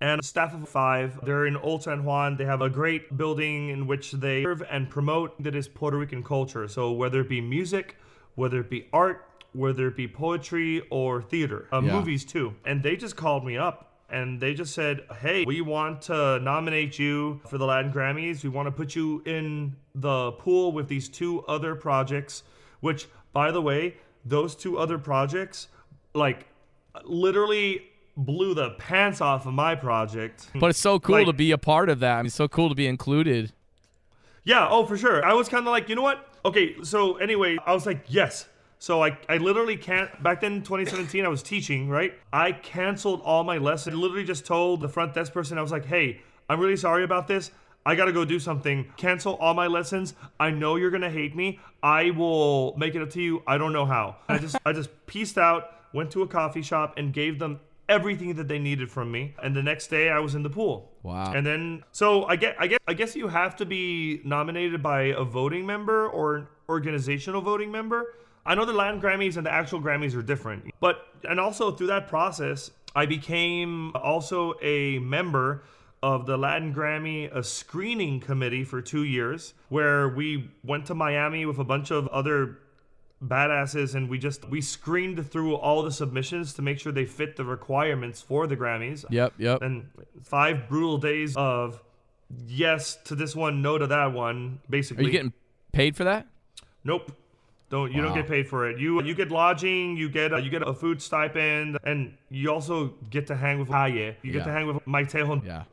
and staff of five. They're in Old San Juan. They have a great building in which they serve and promote that is Puerto Rican culture. So whether it be music, whether it be art, whether it be poetry or theater, uh, Yeah. movies too. And they just called me up. And they just said, "Hey, we want to nominate you for the Latin Grammys. We want to put you in the pool with these two other projects." Which, by the way, those two other projects, like, literally blew the pants off of my project. But it's so cool Like- to be a part of that. I mean, it's so cool to be included. Yeah, oh, for sure. I was kind of like, you know what? Okay, so anyway, I was like, yes. So I, I literally can't. Back then, 2017, I was teaching, right? I canceled all my lessons. I literally just told the front desk person, I was like, hey, I'm really sorry about this. I gotta go do something. Cancel all my lessons. I know you're gonna hate me. I will make it up to you. I don't know how. I just I just pieced out, went to a coffee shop, and gave them everything that they needed from me. And the next day, I was in the pool. Wow. And then, so I get, I guess, I guess you have to be nominated by a voting member or an organizational voting member. I know the Latin Grammys and the actual Grammys are different, but and also through that process, I became also a member of the Latin Grammy a screening committee for two years, where we went to Miami with a bunch of other badasses and we just we screened through all the submissions to make sure they fit the requirements for the Grammys Yep, yep. and five brutal days of yes to this one, no to that one. Are Basically, you getting paid for that? nope. Don't you don't get paid for it. You you get lodging, you get you get a food stipend, and you also get to hang with Haye. You get Yeah. to hang with Mike Tejon. Yeah.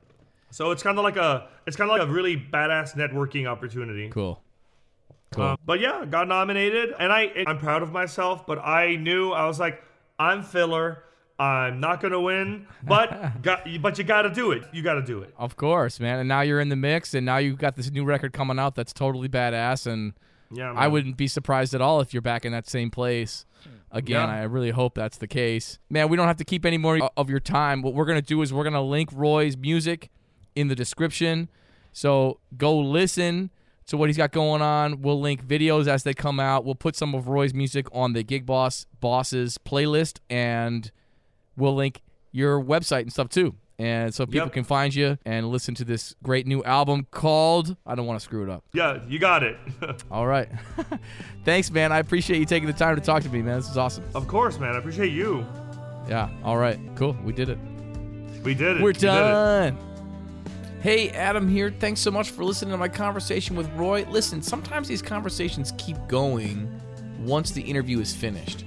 So it's kind of like a it's kind of like a really badass networking opportunity. Cool. Cool. Uh, but yeah, got nominated, and I I'm proud of myself. But I knew I was like, I'm filler. I'm not gonna win, but got but you got to do it. You got to do it. Of course, man. And now you're in the mix, and now you've got this new record coming out that's totally badass. And Yeah, I wouldn't be surprised at all if you're back in that same place. Hmm. Again, Yeah. I really hope that's the case. Man, we don't have to keep any more of your time. What we're going to do is we're going to link Roy's music in the description. So go listen to what he's got going on. We'll link videos as they come out. We'll put some of Roy's music on the Gig Boss Bosses playlist, and we'll link your website and stuff too. And so people Yep. can find you and listen to this great new album called I don't want to screw it up. Yeah, you got it. All right. Thanks, man. I appreciate you taking the time to talk to me, man. This is awesome. of course, man. I appreciate you. Yeah. All right. Cool. We did it. We did it. We're We done. Hey, Adam here. Thanks so much for listening to my conversation with Roy. Listen, sometimes these conversations keep going once the interview is finished.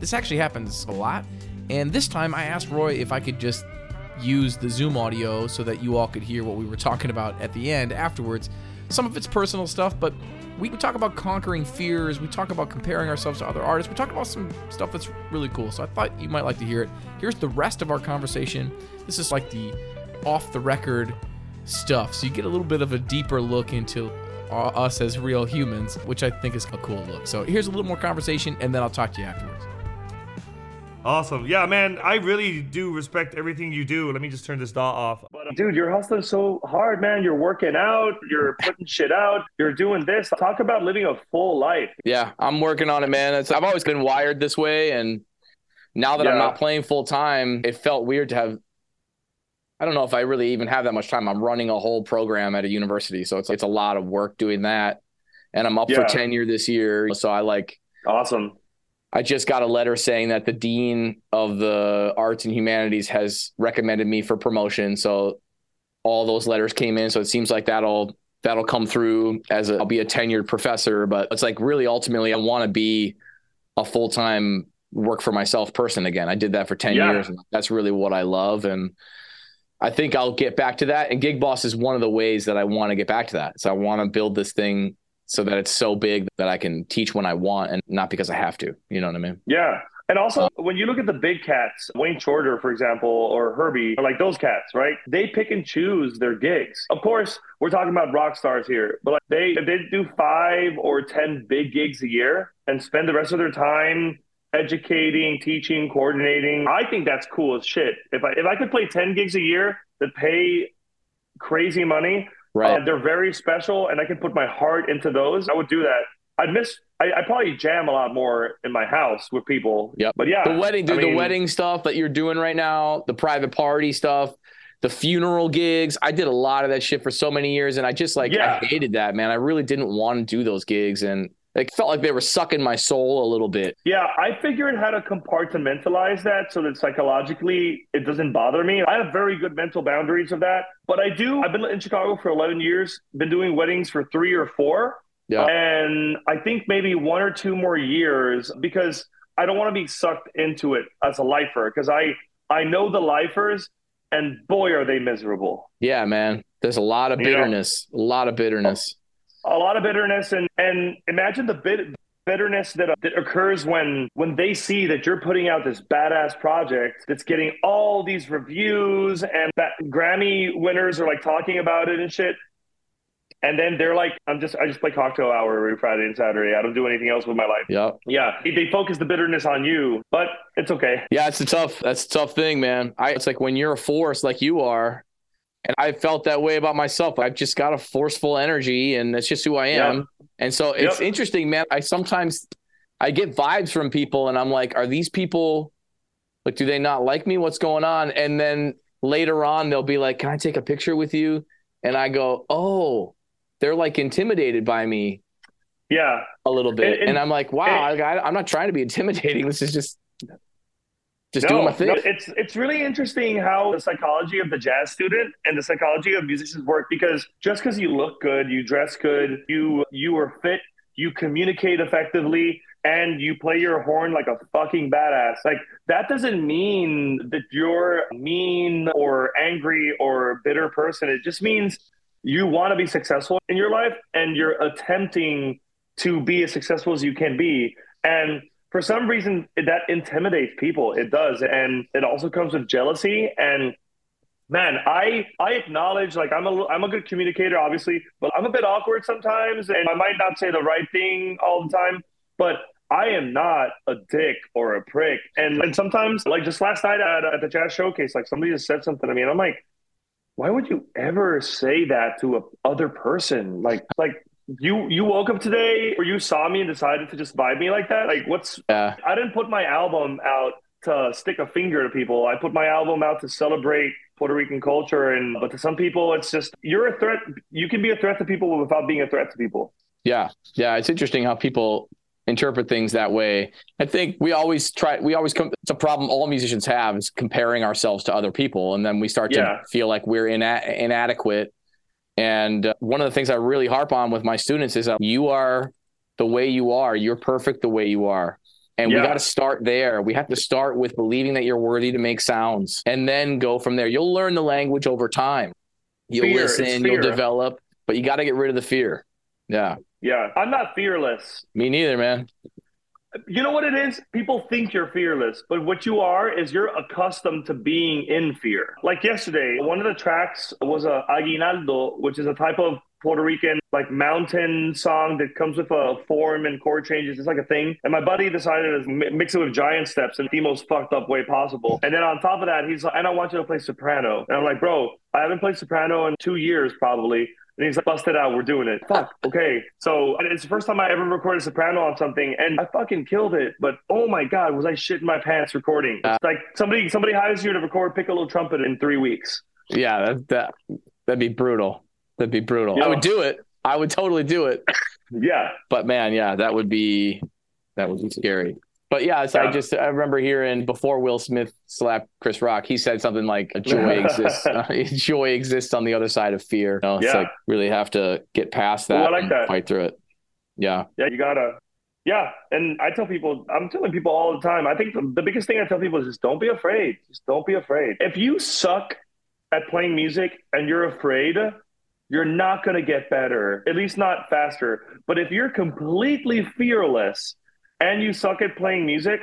This actually happens a lot. And this time I asked Roy if I could just use the Zoom audio so that you all could hear what we were talking about at the end afterwards. Some of it's personal stuff, but we talk about conquering fears. We talk about comparing ourselves to other artists. We talk about some stuff that's really cool. So I thought you might like to hear it. Here's the rest of our conversation. This is like the off the record stuff. So you get a little bit of a deeper look into uh, us as real humans, which I think is a cool look. So here's a little more conversation, and then I'll talk to you afterwards. Awesome. Yeah, man. I really do respect everything you do. Let me just turn this DAW off. But uh, dude, you're hustling so hard, man. You're working out, you're putting shit out, you're doing this. Talk about living a full life. Yeah, I'm working on it, man. It's, I've always been wired this way, and now that I'm not playing full time, it felt weird to have. I don't know if I really even have that much time. I'm running a whole program at a university, so it's it's a lot of work doing that, and I'm up for tenure this year. So I like Awesome. I just got a letter saying that the dean of the arts and humanities has recommended me for promotion. So all those letters came in. So it seems like that'll that'll come through as a, I'll be a tenured professor. But it's like really ultimately I want to be a full time work for myself person again. I did that for ten Yeah. years, and that's really what I love. And I think I'll get back to that. And Gig Boss is one of the ways that I want to get back to that. So I want to build this thing so that it's so big that I can teach when I want and not because I have to. You know what I mean? Yeah. And also, uh, when you look at the big cats, Wayne Shorter, for example, or Herbie, or like those cats, right? They pick and choose their gigs. Of course, we're talking about rock stars here, but like they they do five or ten big gigs a year and spend the rest of their time educating, teaching, coordinating. I think that's cool as shit. If I if I could play ten gigs a year that pay crazy money, Right. uh, they're very special, and I can put my heart into those. I would do that. I'd miss. I, I probably jam a lot more in my house with people. Yeah. But yeah, the wedding, I dude, the wedding stuff that you're doing right now, the private party stuff, the funeral gigs. I did a lot of that shit for so many years, and I just like Yeah. I hated that, man. I really didn't want to do those gigs, and it felt like they were sucking my soul a little bit. Yeah, I figured how to compartmentalize that so that psychologically it doesn't bother me. I have very good mental boundaries of that. But I do, I've been in Chicago for 11 years, been doing weddings for three or four. Yeah. And I think maybe one or two more years because I don't want to be sucked into it as a lifer because I, I know the lifers and boy, are they miserable. Yeah, man. There's a lot of You know- bitterness, a lot of bitterness. A lot of bitterness and and imagine the bit bitterness that, uh, that occurs when when they see that you're putting out this badass project that's getting all these reviews and that Grammy winners are like talking about it and shit and then they're like I'm just I just play cocktail hour every Friday and Saturday I don't do anything else with my life Yep. yeah they focus the bitterness on you but it's okay Yeah, it's a tough. That's a tough thing, man. I, it's like when you're a force like you are, and I felt that way about myself. I've just got a forceful energy, and that's just who I am. And so it's Yep. interesting, man. I sometimes I get vibes from people, and I'm like, are these people like, do they not like me? What's going on? And then later on, they'll be like, can I take a picture with you? And I go, oh, they're like intimidated by me yeah a little bit, And- and, and- I'm like, wow, and- I, I'm not trying to be intimidating. This is just just no, doing my thing. no, it's it's really interesting how the psychology of the jazz student and the psychology of musicians work because just because you look good, you dress good, you you are fit, you communicate effectively, and you play your horn like a fucking badass. Like that doesn't mean that you're mean or angry or bitter person. It just means you want to be successful in your life and you're attempting to be as successful as you can be. And for some reason that intimidates people it does and it also comes with jealousy and man i i acknowledge like i'm a i'm a good communicator obviously but i'm a bit awkward sometimes and i might not say the right thing all the time but I am not a dick or a prick. And, and sometimes, like just last night at, at the jazz showcase, like somebody just said something to me, and I'm like, why would you ever say that to a other person? Like, like you you woke up today or you saw me and decided to just vibe me like that? Like, what's Yeah. I didn't put my album out to stick a finger to people. I put my album out to celebrate Puerto Rican culture, and but to some people, it's just you're a threat. You can be a threat to people without being a threat to people. Yeah. Yeah. It's interesting how people interpret things that way. I think we always try, we always come, it's a problem all musicians have is comparing ourselves to other people. And then we start Yeah. to feel like we're ina- inadequate. And uh, one of the things I really harp on with my students is that you are the way you are. You're perfect the way you are. And we got to start there. We have to start with believing that you're worthy to make sounds and then go from there. You'll learn the language over time. You'll Fear, listen, you'll develop, but you got to get rid of the fear. Yeah. Yeah, I'm not fearless. Me neither, man. You know what it is? People think you're fearless, but what you are is you're accustomed to being in fear. Like yesterday, one of the tracks was a aguinaldo, which is a type of Puerto Rican like mountain song that comes with a form and chord changes. It's like a thing. And my buddy decided to mix it with giant steps in the most fucked up way possible. And then on top of that, he's like, and I want you to play soprano. And I'm like, bro, I haven't played soprano in two years probably. And he's like, bust it out, we're doing it. Fuck, okay. So it's the first time I ever recorded soprano on something, and I fucking killed it. But oh my god, was I shitting my pants recording? Uh, it's like somebody somebody hires you to record piccolo trumpet in three weeks. Yeah, that, that that'd be brutal. That'd be brutal. Yeah. I would do it. I would totally do it. Yeah. But man, yeah, that would be that would be scary. But yeah, so I just I remember hearing before Will Smith slapped Chris Rock, he said something like joy exists. Uh, joy exists on the other side of fear. You know, it's Yeah. like really have to get past that Ooh, I like and that. fight through it. Yeah. Yeah, you gotta. Yeah, and I tell people, I'm telling people all the time. I think the, the biggest thing I tell people is just don't be afraid. Just don't be afraid. If you suck at playing music and you're afraid, you're not gonna get better. At least not faster. But if you're completely fearless and you suck at playing music,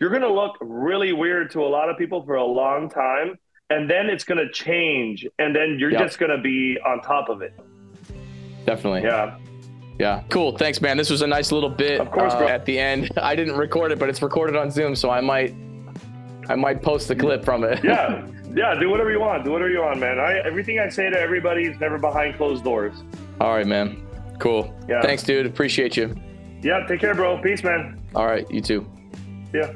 you're gonna look really weird to a lot of people for a long time, and then it's gonna change, and then you're Yeah. just gonna be on top of it. Definitely. Yeah. Yeah. Cool. Thanks, man. This was a nice little bit Of course, uh, bro. at the end. I didn't record it, but it's recorded on Zoom, so I might I might post the clip from it. yeah, yeah. Do whatever you want. Do whatever you want, man. I everything I say to everybody is never behind closed doors. All right, man. Cool. Yeah. Thanks, dude. Appreciate you. Yeah. Take care, bro. Peace, man. All right, you too. Yeah.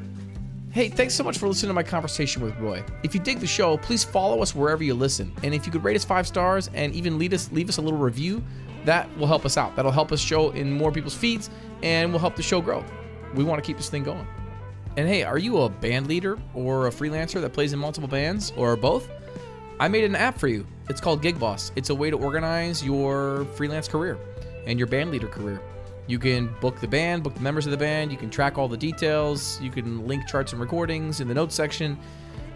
Hey, thanks so much for listening to my conversation with Roy. If you dig the show, please follow us wherever you listen. And if you could rate us five stars and even lead us, leave us a little review, that will help us out. That'll help us show in more people's feeds and will help the show grow. We want to keep this thing going. And hey, are you a band leader or a freelancer that plays in multiple bands or both? I made an app for you. It's called Gig Boss. It's a way to organize your freelance career and your band leader career. You can book the band, book the members of the band, you can track all the details, you can link charts and recordings in the notes section,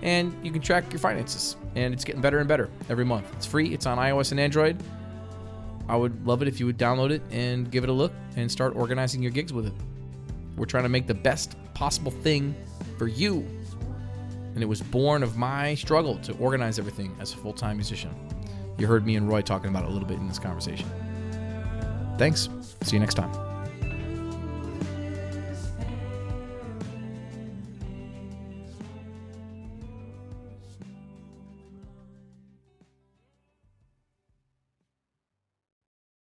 and you can track your finances. And it's getting better and better every month. It's free, it's on iOS and Android. I would love it if you would download it and give it a look and start organizing your gigs with it. We're trying to make the best possible thing for you. And it was born of my struggle to organize everything as a full time musician. You heard me and Roy talking about it a little bit in this conversation. Thanks. See you next time.